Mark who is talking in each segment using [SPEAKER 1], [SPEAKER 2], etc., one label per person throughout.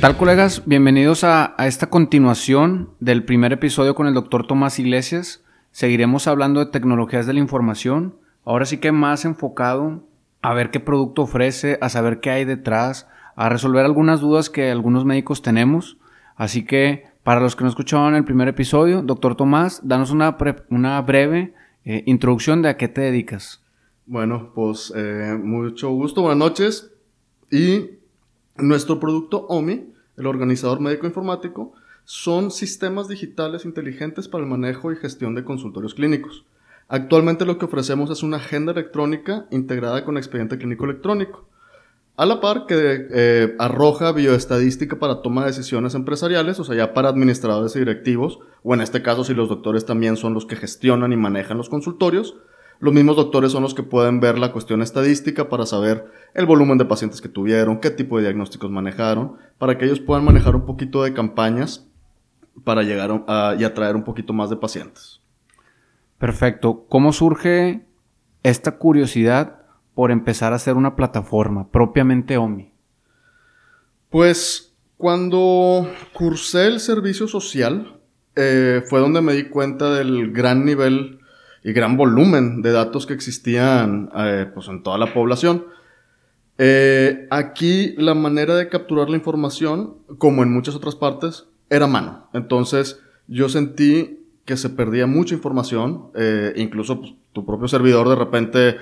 [SPEAKER 1] tal colegas? Bienvenidos a, esta continuación del primer episodio con el doctor Tomás Iglesias. Seguiremos hablando de tecnologías de la información, ahora sí que más enfocado a ver qué producto ofrece, a saber qué hay detrás, a resolver algunas dudas que algunos médicos tenemos. Así que para los que no escucharon el primer episodio, doctor Tomás, danos una, una breve eh, introducción de a qué te dedicas.
[SPEAKER 2] Bueno, pues eh, mucho gusto, buenas noches. Y nuestro producto OMI, el organizador médico informático, son sistemas digitales inteligentes para el manejo y gestión de consultorios clínicos. Actualmente lo que ofrecemos es una agenda electrónica integrada con expediente clínico electrónico. A la par que eh, arroja bioestadística para toma de decisiones empresariales, o sea, ya para administradores y directivos, o en este caso si los doctores también son los que gestionan y manejan los consultorios, los mismos doctores son los que pueden ver la cuestión estadística para saber el volumen de pacientes que tuvieron, qué tipo de diagnósticos manejaron, para que ellos puedan manejar un poquito de campañas para llegar a, y atraer un poquito más de pacientes.
[SPEAKER 1] Perfecto. ¿Cómo surge esta curiosidad por empezar a hacer una plataforma propiamente OMI?
[SPEAKER 2] Pues cuando cursé el servicio social, eh, fue donde me di cuenta del gran nivel y gran volumen de datos que existían eh, pues en toda la población. Eh, aquí la manera de capturar la información, como en muchas otras partes, era mano. Entonces yo sentí que se perdía mucha información, eh, incluso pues, tu propio servidor de repente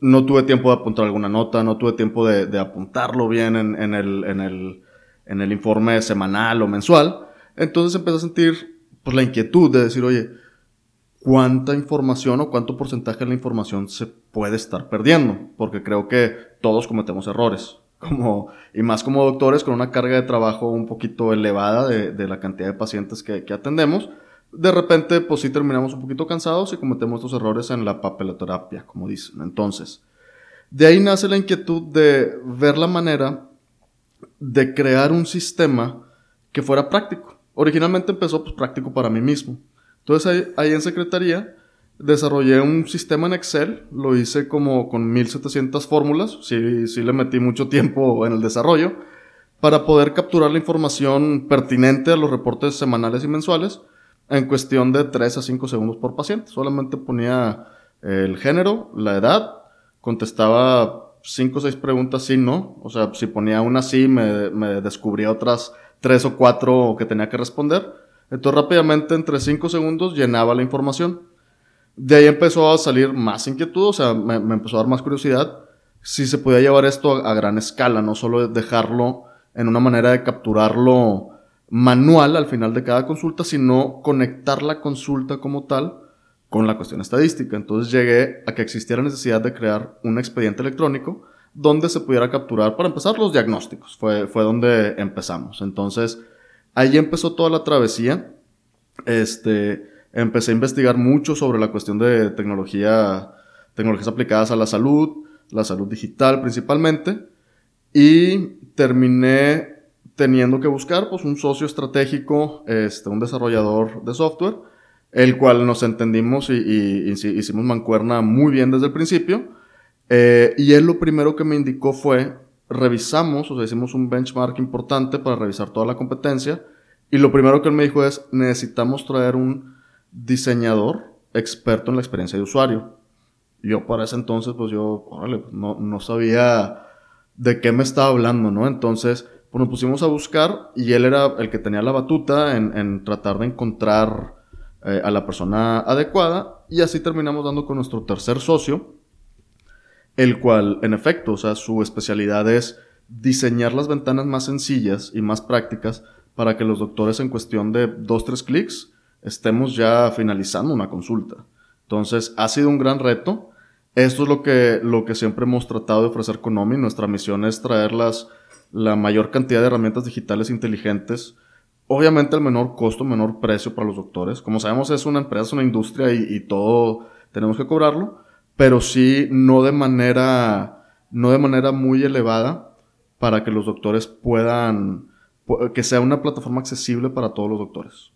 [SPEAKER 2] no tuve tiempo de apuntar alguna nota, no tuve tiempo de, apuntarlo bien en, en, el, en, el, en el informe semanal o mensual. Entonces empecé a sentir pues, la inquietud de decir, oye, cuánta información o cuánto porcentaje de la información se puede estar perdiendo, porque creo que todos cometemos errores, como, y más como doctores con una carga de trabajo un poquito elevada de, la cantidad de pacientes que, atendemos, de repente pues sí terminamos un poquito cansados y cometemos estos errores en la papeloterapia, como dicen. Entonces, de ahí nace la inquietud de ver la manera de crear un sistema que fuera práctico. Originalmente empezó pues práctico para mí mismo entonces ahí, en Secretaría desarrollé un sistema en Excel, lo hice como con 1700 fórmulas, sí, sí le metí mucho tiempo en el desarrollo, para poder capturar la información pertinente a los reportes semanales y mensuales en cuestión de 3 a 5 segundos por paciente. Solamente ponía el género, la edad, contestaba 5 o 6 preguntas sí, no. O sea, si ponía una sí, me, me descubría otras 3 o 4 que tenía que responder entonces rápidamente, entre 5 segundos, llenaba la información. De ahí empezó a salir más inquietud, o sea, me, empezó a dar más curiosidad si se podía llevar esto a, gran escala, no solo dejarlo en una manera de capturarlo manual al final de cada consulta, sino conectar la consulta como tal con la cuestión estadística. Entonces llegué a que existiera necesidad de crear un expediente electrónico donde se pudiera capturar, para empezar, los diagnósticos. Fue, fue donde empezamos. Entonces, Ahí empezó toda la travesía. Este, empecé a investigar mucho sobre la cuestión de tecnología, tecnologías aplicadas a la salud, la salud digital principalmente, y terminé teniendo que buscar pues, un socio estratégico, este, un desarrollador de software, el cual nos entendimos y, hicimos mancuerna muy bien desde el principio. Eh, y él lo primero que me indicó fue revisamos, o sea, hicimos un benchmark importante para revisar toda la competencia. Y lo primero que él me dijo es, necesitamos traer un diseñador experto en la experiencia de usuario. Yo para ese entonces, pues yo, órale, no, no sabía de qué me estaba hablando, ¿no? Entonces, pues nos pusimos a buscar y él era el que tenía la batuta en, en tratar de encontrar eh, a la persona adecuada y así terminamos dando con nuestro tercer socio, el cual, en efecto, o sea, su especialidad es diseñar las ventanas más sencillas y más prácticas para que los doctores en cuestión de dos, tres clics estemos ya finalizando una consulta. Entonces, ha sido un gran reto. Esto es lo que, lo que siempre hemos tratado de ofrecer con OMI. Nuestra misión es traer la mayor cantidad de herramientas digitales inteligentes, obviamente al menor costo, menor precio para los doctores. Como sabemos, es una empresa, es una industria y todo tenemos que cobrarlo pero sí no de manera, no de manera muy elevada para que los doctores puedan, que sea una plataforma accesible para todos los doctores.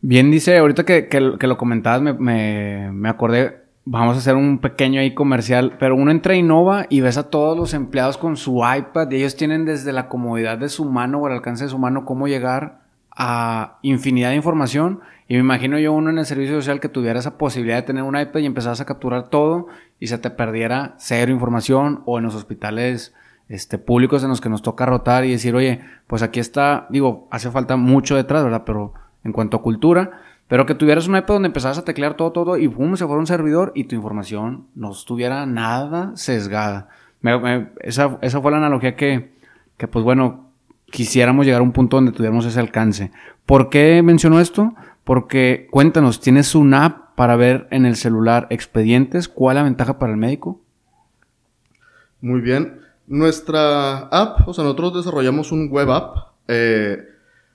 [SPEAKER 1] Bien, dice, ahorita que, que, lo comentabas, me, me, acordé, vamos a hacer un pequeño ahí comercial, pero uno entra a Innova y ves a todos los empleados con su iPad y ellos tienen desde la comodidad de su mano o el alcance de su mano cómo llegar a infinidad de información. Y me imagino yo uno en el servicio social que tuviera esa posibilidad de tener un iPad y empezás a capturar todo y se te perdiera cero información o en los hospitales este, públicos en los que nos toca rotar y decir, oye, pues aquí está, digo, hace falta mucho detrás, ¿verdad? Pero en cuanto a cultura, pero que tuvieras un iPad donde empezabas a teclear todo, todo y pum, se fuera un servidor y tu información no estuviera nada sesgada. esa, esa, fue la analogía que, que, pues bueno, quisiéramos llegar a un punto donde tuviéramos ese alcance. ¿Por qué menciono esto? Porque cuéntanos, ¿tienes una app para ver en el celular expedientes? ¿Cuál es la ventaja para el médico?
[SPEAKER 2] Muy bien. Nuestra app, o sea, nosotros desarrollamos un web app. Eh,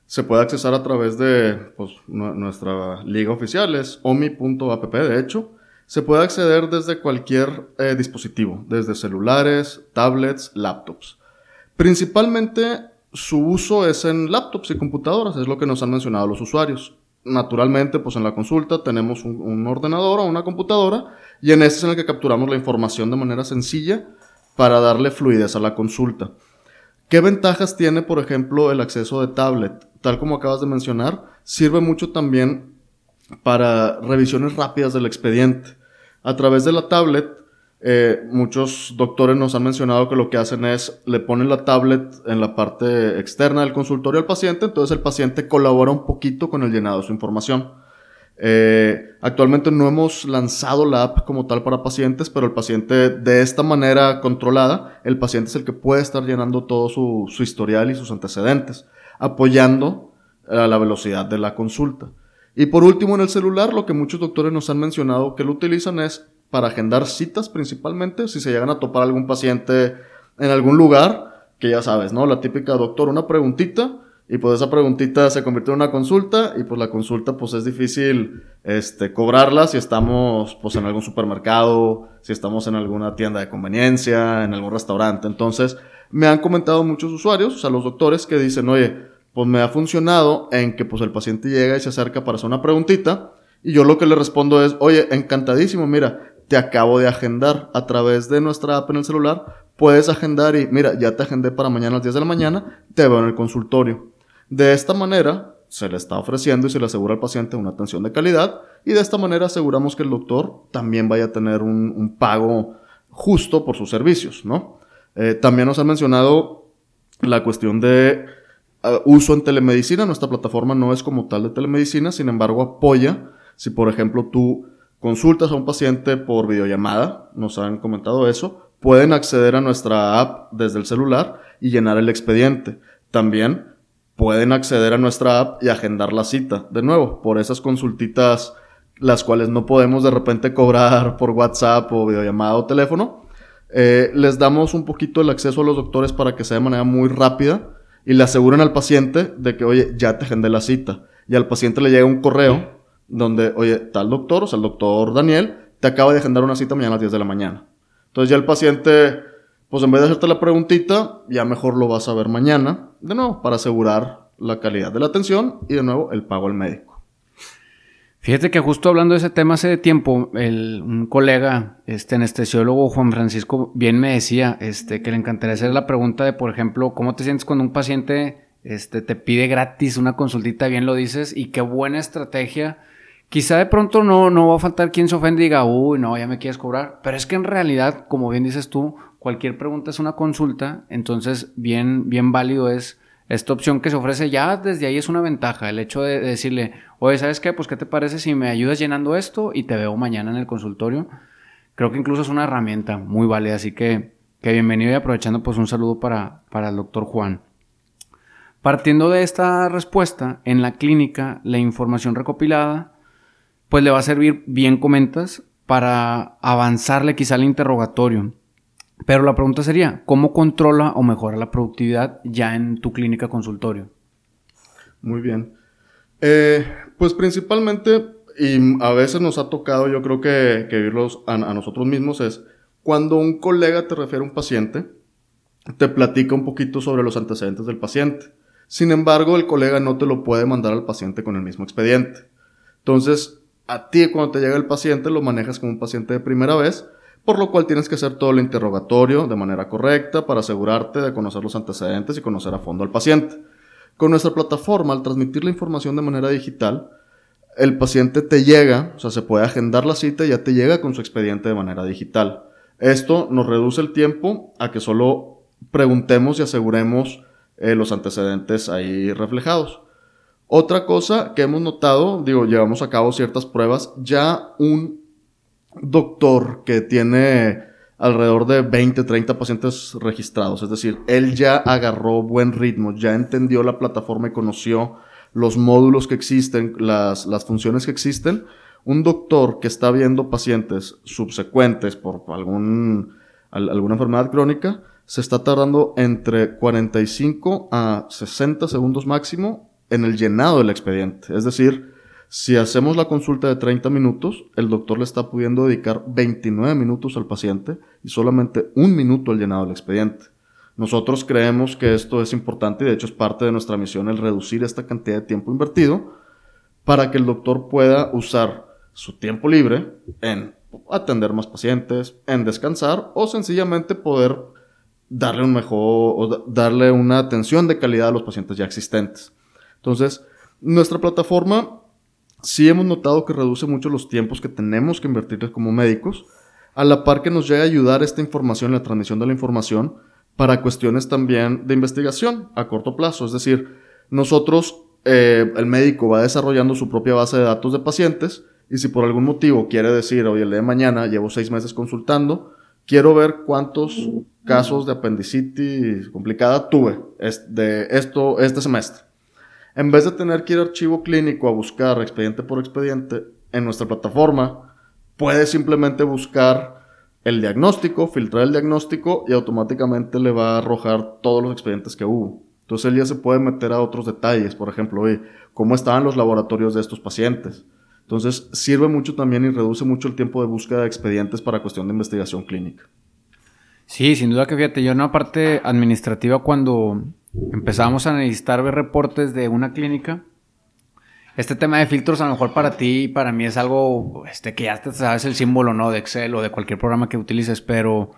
[SPEAKER 2] se puede accesar a través de pues, nuestra liga oficial, es omi.app de hecho. Se puede acceder desde cualquier eh, dispositivo, desde celulares, tablets, laptops. Principalmente su uso es en laptops y computadoras, es lo que nos han mencionado los usuarios. Naturalmente, pues en la consulta tenemos un, un ordenador o una computadora y en ese es en el que capturamos la información de manera sencilla para darle fluidez a la consulta. ¿Qué ventajas tiene, por ejemplo, el acceso de tablet? Tal como acabas de mencionar, sirve mucho también para revisiones rápidas del expediente. A través de la tablet, eh, muchos doctores nos han mencionado que lo que hacen es le ponen la tablet en la parte externa del consultorio al paciente, entonces el paciente colabora un poquito con el llenado de su información. Eh, actualmente no hemos lanzado la app como tal para pacientes, pero el paciente de esta manera controlada, el paciente es el que puede estar llenando todo su, historial y sus antecedentes, apoyando a la velocidad de la consulta. Y por último, en el celular, lo que muchos doctores nos han mencionado que lo utilizan es para agendar citas principalmente, si se llegan a topar algún paciente en algún lugar, que ya sabes, ¿no? La típica doctor, una preguntita, y pues esa preguntita se convirtió en una consulta y pues la consulta pues es difícil este, cobrarla si estamos pues en algún supermercado, si estamos en alguna tienda de conveniencia, en algún restaurante. Entonces me han comentado muchos usuarios, o sea los doctores que dicen, oye, pues me ha funcionado en que pues el paciente llega y se acerca para hacer una preguntita y yo lo que le respondo es, oye, encantadísimo, mira, te acabo de agendar a través de nuestra app en el celular, puedes agendar y mira, ya te agendé para mañana a las 10 de la mañana, te veo en el consultorio. De esta manera, se le está ofreciendo y se le asegura al paciente una atención de calidad y de esta manera aseguramos que el doctor también vaya a tener un, pago justo por sus servicios, ¿no? Eh, también nos han mencionado la cuestión de uh, uso en telemedicina. Nuestra plataforma no es como tal de telemedicina, sin embargo apoya si, por ejemplo, tú consultas a un paciente por videollamada, nos han comentado eso, pueden acceder a nuestra app desde el celular y llenar el expediente. También pueden acceder a nuestra app y agendar la cita. De nuevo, por esas consultitas las cuales no podemos de repente cobrar por WhatsApp o videollamada o teléfono, eh, les damos un poquito el acceso a los doctores para que sea de manera muy rápida y le aseguren al paciente de que, oye, ya te agendé la cita. Y al paciente le llega un correo donde, oye, tal doctor, o sea, el doctor Daniel, te acaba de agendar una cita mañana a las 10 de la mañana. Entonces ya el paciente pues en vez de hacerte la preguntita, ya mejor lo vas a ver mañana, de nuevo, para asegurar la calidad de la atención y de nuevo el pago al médico.
[SPEAKER 1] Fíjate que justo hablando de ese tema hace tiempo, el, un colega, este anestesiólogo Juan Francisco, bien me decía este, que le encantaría hacer la pregunta de, por ejemplo, ¿cómo te sientes cuando un paciente este, te pide gratis una consultita, bien lo dices, y qué buena estrategia? Quizá de pronto no, no va a faltar quien se ofende y diga, uy, no, ya me quieres cobrar, pero es que en realidad, como bien dices tú, cualquier pregunta es una consulta, entonces bien, bien válido es esta opción que se ofrece ya desde ahí es una ventaja, el hecho de, decirle, oye, ¿sabes qué? Pues qué te parece si me ayudas llenando esto y te veo mañana en el consultorio. Creo que incluso es una herramienta muy válida, así que, que bienvenido y aprovechando pues un saludo para, para el doctor Juan. Partiendo de esta respuesta, en la clínica la información recopilada pues le va a servir, bien comentas, para avanzarle quizá al interrogatorio pero la pregunta sería, ¿cómo controla o mejora la productividad ya en tu clínica consultorio?
[SPEAKER 2] Muy bien. Eh, pues principalmente, y a veces nos ha tocado, yo creo que, que vivirlos a, nosotros mismos, es cuando un colega te refiere a un paciente, te platica un poquito sobre los antecedentes del paciente. Sin embargo, el colega no te lo puede mandar al paciente con el mismo expediente. Entonces, a ti cuando te llega el paciente lo manejas como un paciente de primera vez, por lo cual tienes que hacer todo el interrogatorio de manera correcta para asegurarte de conocer los antecedentes y conocer a fondo al paciente. Con nuestra plataforma, al transmitir la información de manera digital, el paciente te llega, o sea, se puede agendar la cita y ya te llega con su expediente de manera digital. Esto nos reduce el tiempo a que solo preguntemos y aseguremos eh, los antecedentes ahí reflejados. Otra cosa que hemos notado, digo, llevamos a cabo ciertas pruebas, ya un doctor que tiene alrededor de 20, 30 pacientes registrados, es decir, él ya agarró buen ritmo, ya entendió la plataforma y conoció los módulos que existen, las, las funciones que existen. Un doctor que está viendo pacientes subsecuentes por algún, alguna enfermedad crónica, se está tardando entre 45 a 60 segundos máximo en el llenado del expediente. Es decir, si hacemos la consulta de 30 minutos, el doctor le está pudiendo dedicar 29 minutos al paciente y solamente un minuto al llenado del expediente. Nosotros creemos que esto es importante y de hecho es parte de nuestra misión el reducir esta cantidad de tiempo invertido para que el doctor pueda usar su tiempo libre en atender más pacientes, en descansar o sencillamente poder darle un mejor darle una atención de calidad a los pacientes ya existentes. Entonces, nuestra plataforma sí hemos notado que reduce mucho los tiempos que tenemos que invertirles como médicos, a la par que nos llega a ayudar esta información, la transmisión de la información, para cuestiones también de investigación a corto plazo. Es decir, nosotros, eh, el médico va desarrollando su propia base de datos de pacientes y si por algún motivo quiere decir, oye, el día de mañana llevo seis meses consultando, quiero ver cuántos casos de apendicitis complicada tuve de esto este semestre. En vez de tener que ir a archivo clínico a buscar expediente por expediente, en nuestra plataforma puede simplemente buscar el diagnóstico, filtrar el diagnóstico y automáticamente le va a arrojar todos los expedientes que hubo. Entonces él ya se puede meter a otros detalles, por ejemplo, cómo estaban los laboratorios de estos pacientes. Entonces sirve mucho también y reduce mucho el tiempo de búsqueda de expedientes para cuestión de investigación clínica.
[SPEAKER 1] Sí, sin duda que fíjate, yo en una parte administrativa cuando empezamos a necesitar ver reportes de una clínica, este tema de filtros a lo mejor para ti y para mí es algo este, que ya te sabes el símbolo, ¿no? De Excel o de cualquier programa que utilices, pero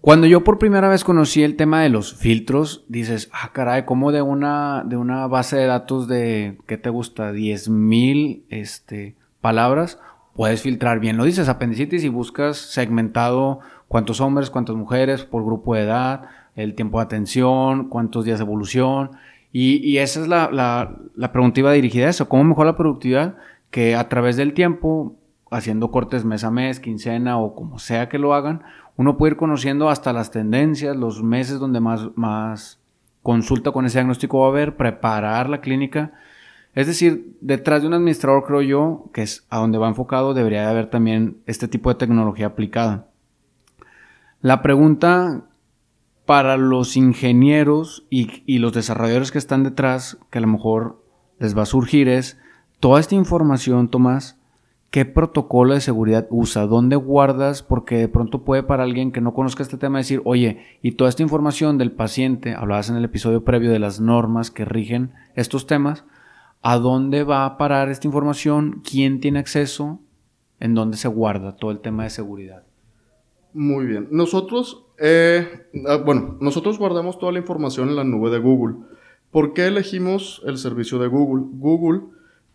[SPEAKER 1] cuando yo por primera vez conocí el tema de los filtros, dices, ah, caray, ¿cómo de una, de una base de datos de, ¿qué te gusta? 10.000 mil este, palabras, puedes filtrar bien. Lo dices apendicitis y buscas segmentado cuántos hombres, cuántas mujeres, por grupo de edad, el tiempo de atención, cuántos días de evolución. Y, esa es la, la, pregunta dirigida a eso. ¿Cómo mejora la productividad? Que a través del tiempo, haciendo cortes mes a mes, quincena o como sea que lo hagan, uno puede ir conociendo hasta las tendencias, los meses donde más, más consulta con ese diagnóstico va a haber, preparar la clínica. Es decir, detrás de un administrador, creo yo, que es a donde va enfocado, debería de haber también este tipo de tecnología aplicada. La pregunta para los ingenieros y, los desarrolladores que están detrás, que a lo mejor les va a surgir es, toda esta información, Tomás, ¿qué protocolo de seguridad usa? ¿Dónde guardas? Porque de pronto puede para alguien que no conozca este tema decir, oye, y toda esta información del paciente, hablabas en el episodio previo de las normas que rigen estos temas, ¿a dónde va a parar esta información? ¿Quién tiene acceso? ¿En dónde se guarda todo el tema de seguridad?
[SPEAKER 2] Muy bien. Nosotros eh, ah, bueno, nosotros guardamos toda la información en la nube de Google. ¿Por qué elegimos el servicio de Google? Google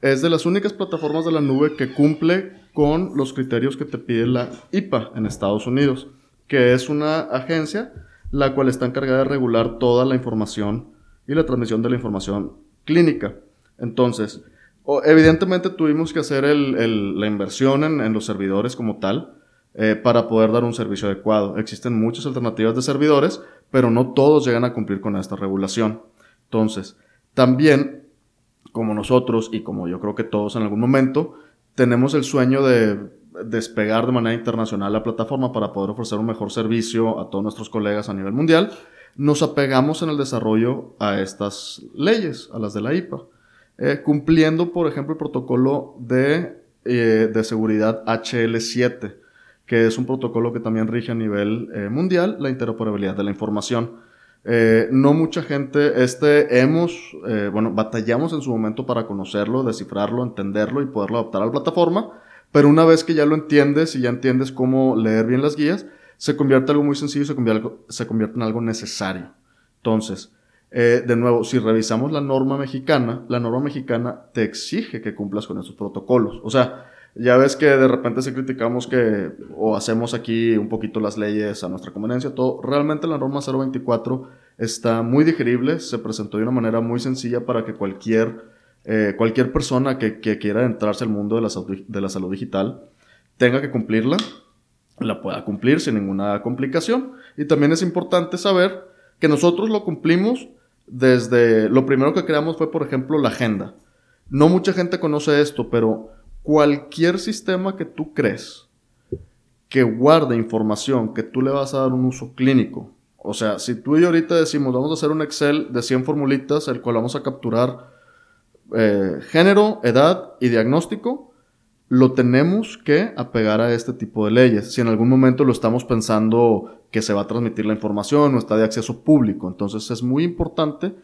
[SPEAKER 2] es de las únicas plataformas de la nube que cumple con los criterios que te pide la IPA en Estados Unidos, que es una agencia la cual está encargada de regular toda la información y la transmisión de la información clínica. Entonces, evidentemente tuvimos que hacer la inversión en los servidores como tal, eh, para poder dar un servicio adecuado. Existen muchas alternativas de servidores, pero no todos llegan a cumplir con esta regulación. Entonces, también, como nosotros y como yo creo que todos en algún momento, tenemos el sueño de despegar de manera internacional la plataforma para poder ofrecer un mejor servicio a todos nuestros colegas a nivel mundial, nos apegamos en el desarrollo a estas leyes, a las de la IPA, eh, cumpliendo, por ejemplo, el protocolo de, eh, de seguridad HL7 que es un protocolo que también rige a nivel eh, mundial la interoperabilidad de la información. Eh, no mucha gente, este hemos, eh, bueno, batallamos en su momento para conocerlo, descifrarlo, entenderlo y poderlo adaptar a la plataforma, pero una vez que ya lo entiendes y ya entiendes cómo leer bien las guías, se convierte en algo muy sencillo se convierte, se convierte en algo necesario. Entonces, de nuevo, si revisamos la norma mexicana, la norma mexicana te exige que cumplas con esos protocolos. O sea, ya ves que de repente se criticamos que o hacemos aquí un poquito las leyes a nuestra conveniencia, todo. Realmente la norma 024 está muy digerible, se presentó de una manera muy sencilla para que cualquier, eh, cualquier persona que, que, quiera entrarse al mundo de la, salud, de la salud digital tenga que cumplirla, la pueda cumplir sin ninguna complicación. Y también es importante saber que nosotros lo cumplimos desde, lo primero que creamos fue, por ejemplo, la agenda. No mucha gente conoce esto, pero cualquier sistema que tú crees que guarde información que tú le vas a dar un uso clínico, o sea, si tú y yo ahorita decimos, vamos a hacer un Excel de 100 formulitas, el cual vamos a capturar eh, género, edad y diagnóstico, lo tenemos que apegar a este tipo de leyes. Si en algún momento lo estamos pensando que se va a transmitir la información o está de acceso público, entonces es muy importante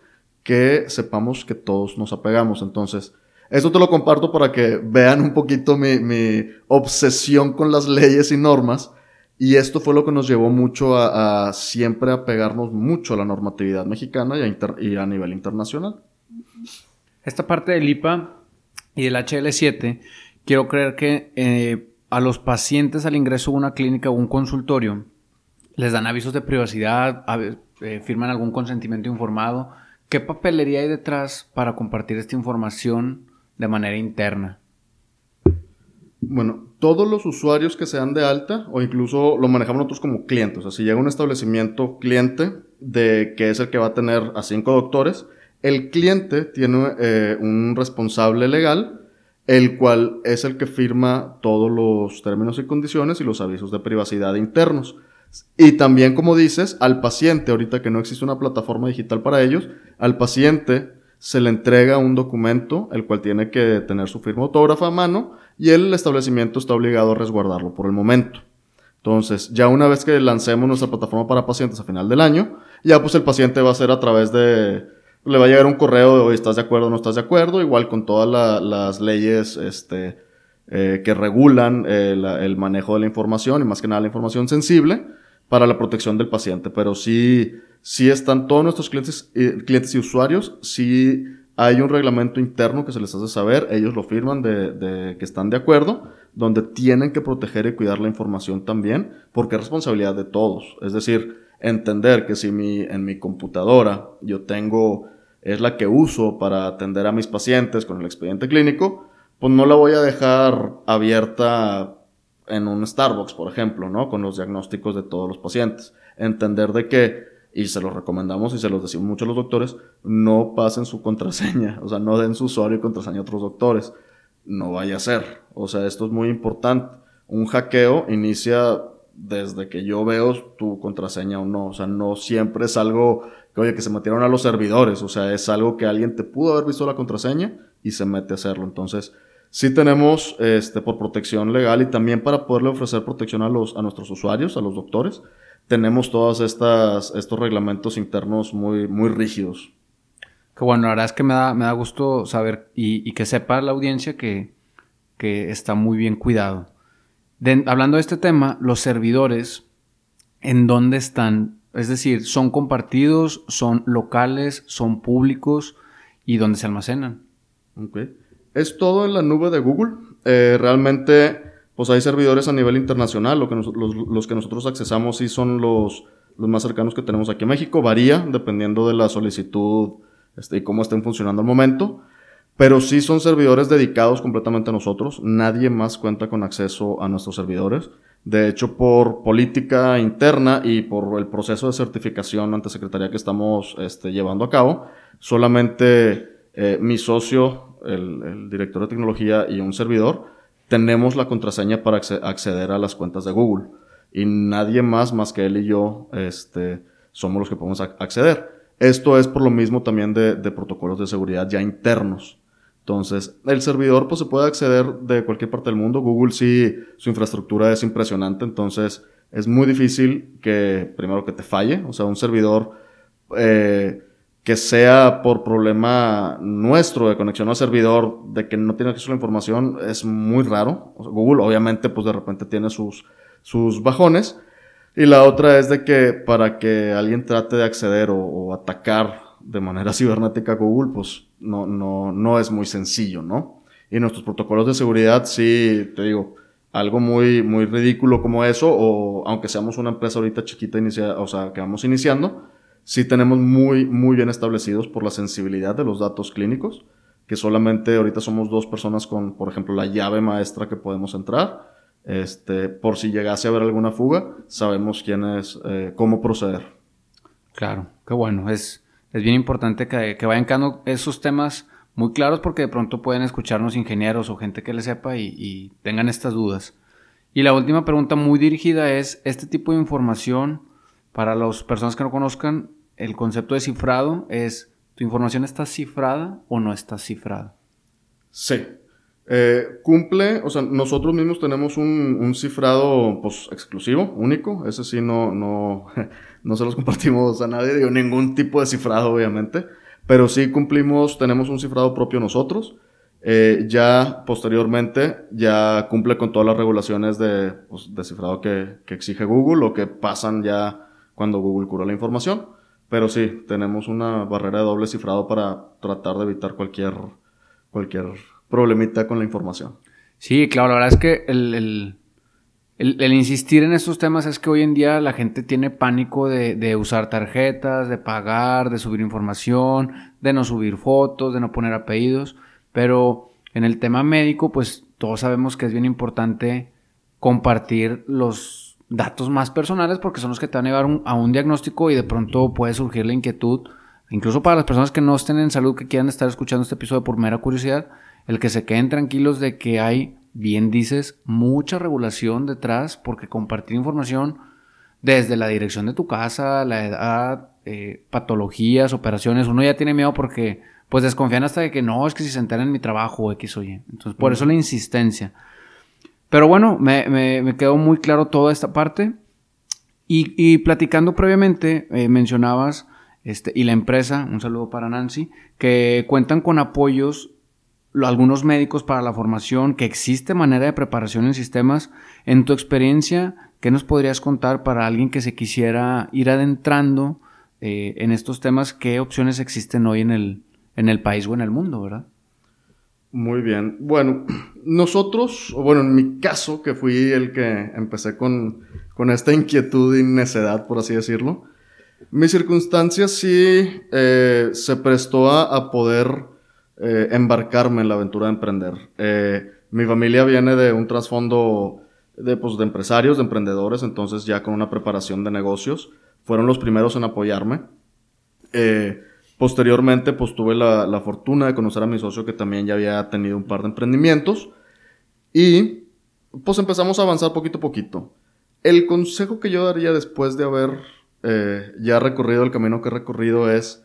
[SPEAKER 2] que sepamos que todos nos apegamos. Entonces, eso te lo comparto para que vean un poquito mi, obsesión con las leyes y normas. Y esto fue lo que nos llevó mucho a, siempre apegarnos mucho a la normatividad mexicana y a, nivel internacional.
[SPEAKER 1] Esta parte del IPA y del HL7, quiero creer que eh, a los pacientes al ingreso a una clínica o un consultorio les dan avisos de privacidad, eh, firman algún consentimiento informado. ¿Qué papelería hay detrás para compartir esta información de manera interna?
[SPEAKER 2] Bueno, todos los usuarios que sean de alta, o incluso lo manejamos nosotros como clientes, o si llega un establecimiento cliente de que es el que va a tener a cinco doctores, el cliente tiene eh, un responsable legal, el cual es el que firma todos los términos y condiciones y los avisos de privacidad internos. Y también, como dices, al paciente, ahorita que no existe una plataforma digital para ellos, al paciente se le entrega un documento, el cual tiene que tener su firma autógrafa a mano, y el establecimiento está obligado a resguardarlo por el momento. Entonces, ya una vez que lancemos nuestra plataforma para pacientes a final del año, ya pues el paciente va a ser a través de, le va a llegar un correo de, hoy ¿estás de acuerdo o no estás de acuerdo? Igual con todas las leyes, este, eh, que regulan eh, el manejo de la información y más que nada la información sensible para la protección del paciente. Pero sí, si están todos nuestros clientes, clientes y usuarios, si hay un reglamento interno que se les hace saber, ellos lo firman de, que están de acuerdo, donde tienen que proteger y cuidar la información también, porque es responsabilidad de todos. Es decir, entender que si mi, en mi computadora yo tengo, es la que uso para atender a mis pacientes con el expediente clínico, pues no la voy a dejar abierta en un Starbucks, por ejemplo, ¿no? Con los diagnósticos de todos los pacientes. Entender de que y se los recomendamos y se los decimos mucho a los doctores, no pasen su contraseña, o sea, no den su usuario y contraseña a otros doctores. No vaya a ser. O sea, esto es muy importante. Un hackeo inicia desde que yo veo tu contraseña o no. O sea, no siempre es algo que, oye, que se metieron a los servidores. O sea, es algo que alguien te pudo haber visto la contraseña y se mete a hacerlo. Entonces, sí tenemos, este, por protección legal y también para poderle ofrecer protección a los, a nuestros usuarios, a los doctores, tenemos todos estas, estos reglamentos internos muy, muy rígidos.
[SPEAKER 1] Que bueno, la verdad es que me da, me da gusto saber y, que sepa la audiencia que, que está muy bien cuidado. hablando de este tema, los servidores, ¿en dónde están? Es decir, ¿son compartidos, son locales, son públicos y dónde se almacenan?
[SPEAKER 2] Okay. Es todo en la nube de Google. Eh, realmente pues hay servidores a nivel internacional, lo que los, que nosotros accesamos sí son los, los más cercanos que tenemos aquí en México, varía dependiendo de la solicitud este, y cómo estén funcionando al momento, pero sí son servidores dedicados completamente a nosotros, nadie más cuenta con acceso a nuestros servidores. De hecho, por política interna y por el proceso de certificación ante Secretaría que estamos este, llevando a cabo, solamente eh, mi socio, el, director de tecnología y un servidor tenemos la contraseña para acceder a las cuentas de Google. Y nadie más, más que él y yo, este, somos los que podemos acceder. Esto es por lo mismo también de, protocolos de seguridad ya internos. Entonces, el servidor pues se puede acceder de cualquier parte del mundo. Google sí, su infraestructura es impresionante, entonces es muy difícil que, primero que te falle, o sea, un servidor eh, que sea por problema nuestro de conexión al servidor, de que no tiene acceso a la información, es muy raro. Google obviamente pues de repente tiene sus, sus bajones. Y la otra es de que para que alguien trate de acceder o, atacar de manera cibernética a Google, pues no, no, no es muy sencillo, ¿no? Y nuestros protocolos de seguridad, sí, te digo, algo muy, muy ridículo como eso, o aunque seamos una empresa ahorita chiquita, inicia, o sea, que vamos iniciando, sí tenemos muy, muy bien establecidos por la sensibilidad de los datos clínicos, que solamente ahorita somos dos personas con, por ejemplo, la llave maestra que podemos entrar. Este, por si llegase a haber alguna fuga, sabemos quién es, eh, cómo proceder.
[SPEAKER 1] Claro, qué bueno. Es, es bien importante que, que vayan quedando esos temas muy claros porque de pronto pueden escucharnos ingenieros o gente que le sepa y, y tengan estas dudas. Y la última pregunta muy dirigida es, ¿este tipo de información para las personas que no conozcan, el concepto de cifrado es, ¿tu información está cifrada o no está cifrada?
[SPEAKER 2] Sí. Eh, cumple, o sea, nosotros mismos tenemos un, cifrado pues, exclusivo, único. Ese sí no, no, no se los compartimos a nadie, digo, ningún tipo de cifrado, obviamente. Pero sí cumplimos, tenemos un cifrado propio nosotros. Eh, ya posteriormente ya cumple con todas las regulaciones de, pues, de cifrado que, que, exige Google o que pasan ya cuando Google cura la información. Pero sí, tenemos una barrera de doble cifrado para tratar de evitar cualquier, cualquier problemita con la información.
[SPEAKER 1] Sí, claro, la verdad es que el, insistir en estos temas es que hoy en día la gente tiene pánico de, usar tarjetas, de pagar, de subir información, de no subir fotos, de no poner apellidos, pero en el tema médico, pues todos sabemos que es bien importante compartir los datos más personales porque son los que te van a llevar a un diagnóstico y de pronto puede surgir la inquietud, incluso para las personas que no estén en salud, que quieran estar escuchando este episodio por mera curiosidad, el que se queden tranquilos de que hay, bien dices, mucha regulación detrás porque compartir información desde la dirección de tu casa, la edad, eh, patologías, operaciones, uno ya tiene miedo porque pues desconfían hasta de que no, es que si se enteran en mi trabajo X o Y. Entonces, por eso la insistencia. Pero bueno, me, quedó muy claro toda esta parte. Y, platicando previamente, eh, mencionabas, este, y la empresa, un saludo para Nancy, que cuentan con apoyos, algunos médicos para la formación, que existe manera de preparación en sistemas. En tu experiencia, ¿qué nos podrías contar para alguien que se quisiera ir adentrando eh, en estos temas? ¿Qué opciones existen hoy en el, en el país o en el mundo, verdad?
[SPEAKER 2] Muy bien. Bueno, nosotros, bueno, en mi caso, que fui el que empecé con, con esta inquietud y necedad, por así decirlo, mi circunstancia sí eh, se prestó a, poder eh, embarcarme en la aventura de emprender. Eh, mi familia viene de un trasfondo de, pues, de empresarios, de emprendedores, entonces ya con una preparación de negocios, fueron los primeros en apoyarme. Posteriormente, pues tuve la, fortuna de conocer a mi socio que también ya había tenido un par de emprendimientos. Y pues empezamos a avanzar poquito a poquito. El consejo que yo daría después de haber eh, ya recorrido el camino que he recorrido es,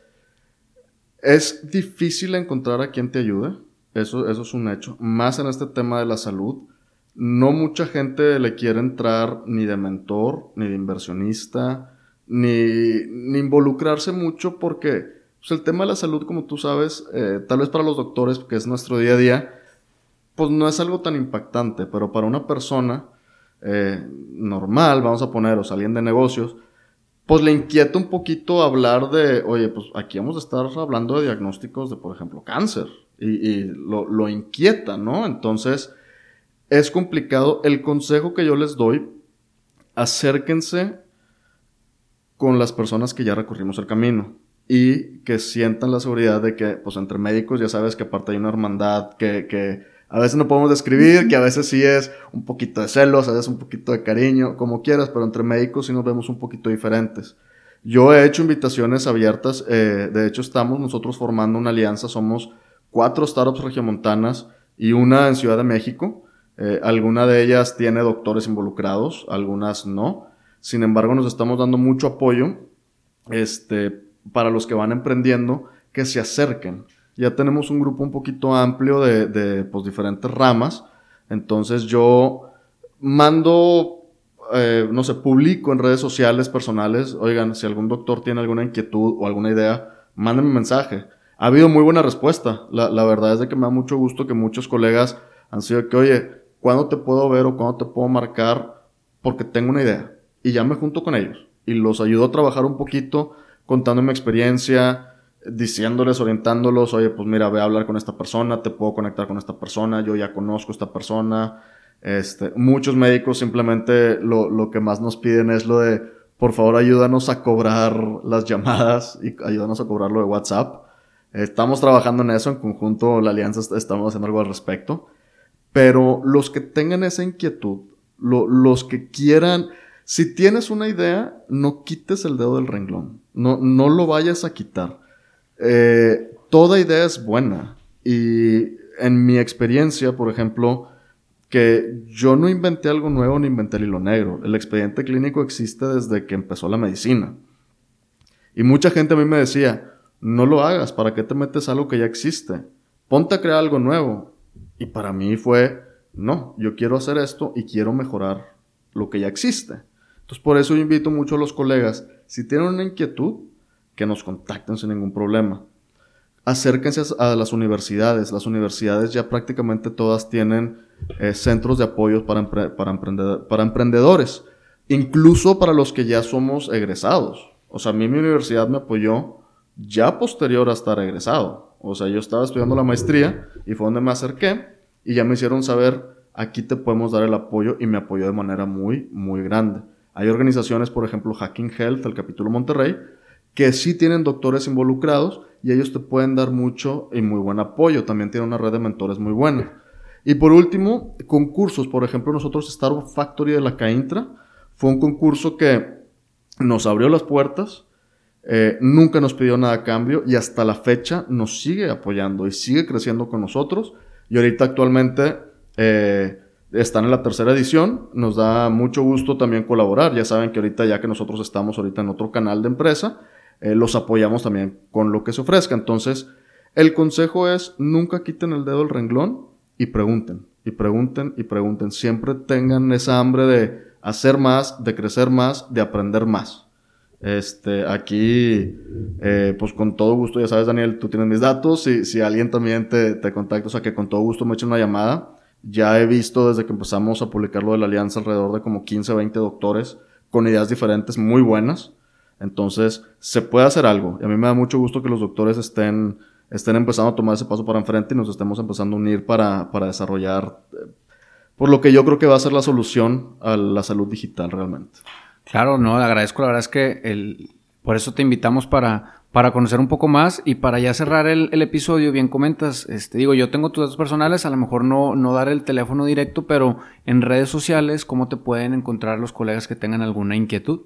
[SPEAKER 2] es difícil encontrar a quien te ayude. Eso, eso es un hecho. Más en este tema de la salud. No mucha gente le quiere entrar ni de mentor, ni de inversionista, ni, ni involucrarse mucho porque pues el tema de la salud, como tú sabes, eh, tal vez para los doctores, que es nuestro día a día, pues no es algo tan impactante, pero para una persona eh, normal, vamos a poner, o alguien de negocios, pues le inquieta un poquito hablar de, oye, pues aquí vamos a estar hablando de diagnósticos de, por ejemplo, cáncer, y, lo, lo inquieta, ¿no? Entonces, es complicado. El consejo que yo les doy, acérquense con las personas que ya recorrimos el camino y que sientan la seguridad de que, pues entre médicos ya sabes que aparte hay una hermandad que, que a veces no podemos describir, que a veces sí es un poquito de celos, a veces un poquito de cariño, como quieras, pero entre médicos sí nos vemos un poquito diferentes. Yo he hecho invitaciones abiertas, eh, de hecho estamos nosotros formando una alianza, somos cuatro startups regiomontanas y una en Ciudad de México. Eh, alguna de ellas tiene doctores involucrados, algunas no. Sin embargo, nos estamos dando mucho apoyo este, para los que van emprendiendo que se acerquen. Ya tenemos un grupo un poquito amplio de, de pues, diferentes ramas. Entonces yo mando eh, no sé, publico en redes sociales personales, oigan, si algún doctor tiene alguna inquietud o alguna idea, mándenme un mensaje. Ha habido muy buena respuesta. La, la verdad es de que me da mucho gusto que muchos colegas han sido que, oye, ¿cuándo te puedo ver o cuándo te puedo marcar? Porque tengo una idea. Y ya me junto con ellos. Y los ayudo a trabajar un poquito, contando mi experiencia, diciéndoles, orientándolos, oye, pues mira, ve a hablar con esta persona, te puedo conectar con esta persona, yo ya conozco a esta persona. Este, muchos médicos simplemente lo, lo que más nos piden es lo de, por favor, ayúdanos a cobrar las llamadas y ayúdanos a cobrar lo de WhatsApp. Estamos trabajando en eso, en conjunto la alianza estamos haciendo algo al respecto. Pero los que tengan esa inquietud, los que quieran, si tienes una idea, no quites el dedo del renglón, no, no lo vayas a quitar. Eh, toda idea es buena y en mi experiencia, por ejemplo, que yo no inventé algo nuevo ni inventé el hilo negro. El expediente clínico existe desde que empezó la medicina. Y mucha gente a mí me decía, no lo hagas, ¿para qué te metes algo que ya existe? Ponte a crear algo nuevo. Y para mí fue, no, yo quiero hacer esto y quiero mejorar lo que ya existe. Entonces por eso yo invito mucho a los colegas, si tienen una inquietud, que nos contacten sin ningún problema. Acérquense a las universidades. Las universidades ya prácticamente todas tienen eh, centros de apoyo para, para emprendedores, incluso para los que ya somos egresados. O sea, a mí mi universidad me apoyó ya posterior a estar egresado. O sea, yo estaba estudiando la maestría y fue donde me acerqué y ya me hicieron saber, aquí te podemos dar el apoyo y me apoyó de manera muy, muy grande. Hay organizaciones, por ejemplo, Hacking Health, el capítulo Monterrey, que sí tienen doctores involucrados y ellos te pueden dar mucho y muy buen apoyo. También tienen una red de mentores muy buena. Y por último, concursos. Por ejemplo, nosotros Startup Factory de la Caintra fue un concurso que nos abrió las puertas eh, nunca nos pidió nada a cambio y hasta la fecha nos sigue apoyando y sigue creciendo con nosotros. Y ahorita actualmente eh, están en la tercera edición. Nos da mucho gusto también colaborar. Ya saben que ahorita ya que nosotros estamos ahorita en otro canal de empresa, eh, los apoyamos también con lo que se ofrezca. Entonces, el consejo es nunca quiten el dedo del renglón y pregunten, y pregunten, y pregunten. Siempre tengan esa hambre de hacer más, de crecer más, de aprender más. Este, aquí, eh, pues con todo gusto, ya sabes, Daniel, tú tienes mis datos. Si, si alguien también te, te contacta, o sea, que con todo gusto me echen una llamada. Ya he visto desde que empezamos a publicar lo de la alianza alrededor de como 15, 20 doctores con ideas diferentes muy buenas. Entonces, se puede hacer algo. Y a mí me da mucho gusto que los doctores estén, estén empezando a tomar ese paso para enfrente y nos estemos empezando a unir para, para desarrollar, eh, por lo que yo creo que va a ser la solución a la salud digital realmente.
[SPEAKER 1] Claro, no, le agradezco. La verdad es que el, por eso te invitamos para, para conocer un poco más y para ya cerrar el, episodio, bien comentas, este, digo, yo tengo tus datos personales, a lo mejor no, no dar el teléfono directo, pero en redes sociales, ¿cómo te pueden encontrar los colegas que tengan alguna inquietud?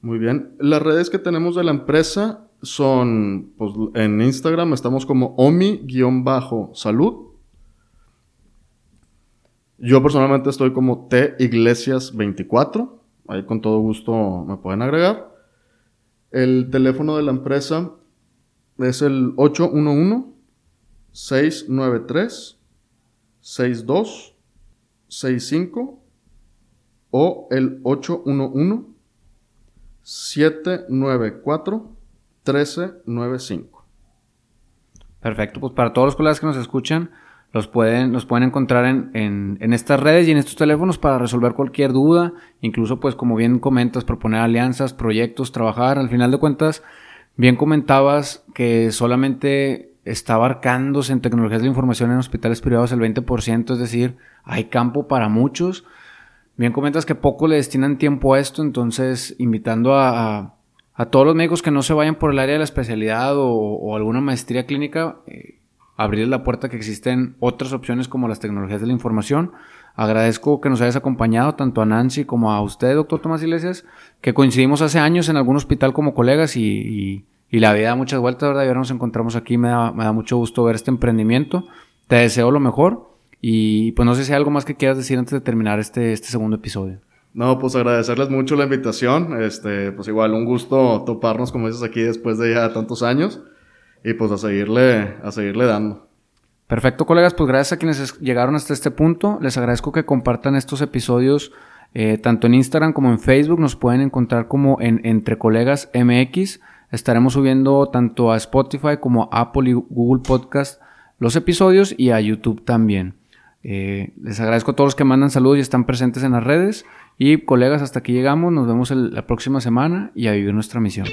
[SPEAKER 2] Muy bien. Las redes que tenemos de la empresa son, pues en Instagram estamos como omi-salud. Yo personalmente estoy como T Iglesias 24. Ahí con todo gusto me pueden agregar. El teléfono de la empresa es el 811-693-6265 o el 811-794-1395.
[SPEAKER 1] Perfecto, pues para todos los colegas que nos escuchan, los pueden, los pueden encontrar en, en, en, estas redes y en estos teléfonos para resolver cualquier duda, incluso pues como bien comentas, proponer alianzas, proyectos, trabajar. Al final de cuentas, bien comentabas que solamente está abarcándose en tecnologías de información en hospitales privados el 20%, es decir, hay campo para muchos. Bien comentas que poco le destinan tiempo a esto, entonces invitando a, a, todos los médicos que no se vayan por el área de la especialidad o, o alguna maestría clínica, eh, abrir la puerta que existen otras opciones como las tecnologías de la información. Agradezco que nos hayas acompañado tanto a Nancy como a usted, doctor Tomás Iglesias, que coincidimos hace años en algún hospital como colegas y, la vida da muchas vueltas, ¿verdad? Y ahora nos encontramos aquí, me da, me da mucho gusto ver este emprendimiento. Te deseo lo mejor y pues no sé si hay algo más que quieras decir antes de terminar este, este segundo episodio.
[SPEAKER 2] No, pues agradecerles mucho la invitación. Este, pues igual un gusto toparnos, como dices, aquí después de ya tantos años y pues a seguirle, a seguirle dando.
[SPEAKER 1] Perfecto, colegas, pues gracias a quienes llegaron hasta este punto. Les agradezco que compartan estos episodios Eh, tanto en Instagram como en Facebook nos pueden encontrar como en Entre Colegas MX. Estaremos subiendo tanto a Spotify como a Apple y Google Podcast los episodios y a YouTube también. Eh, les agradezco a todos los que mandan saludos y están presentes en las redes. Y colegas, hasta aquí llegamos. Nos vemos la próxima semana y a vivir nuestra misión.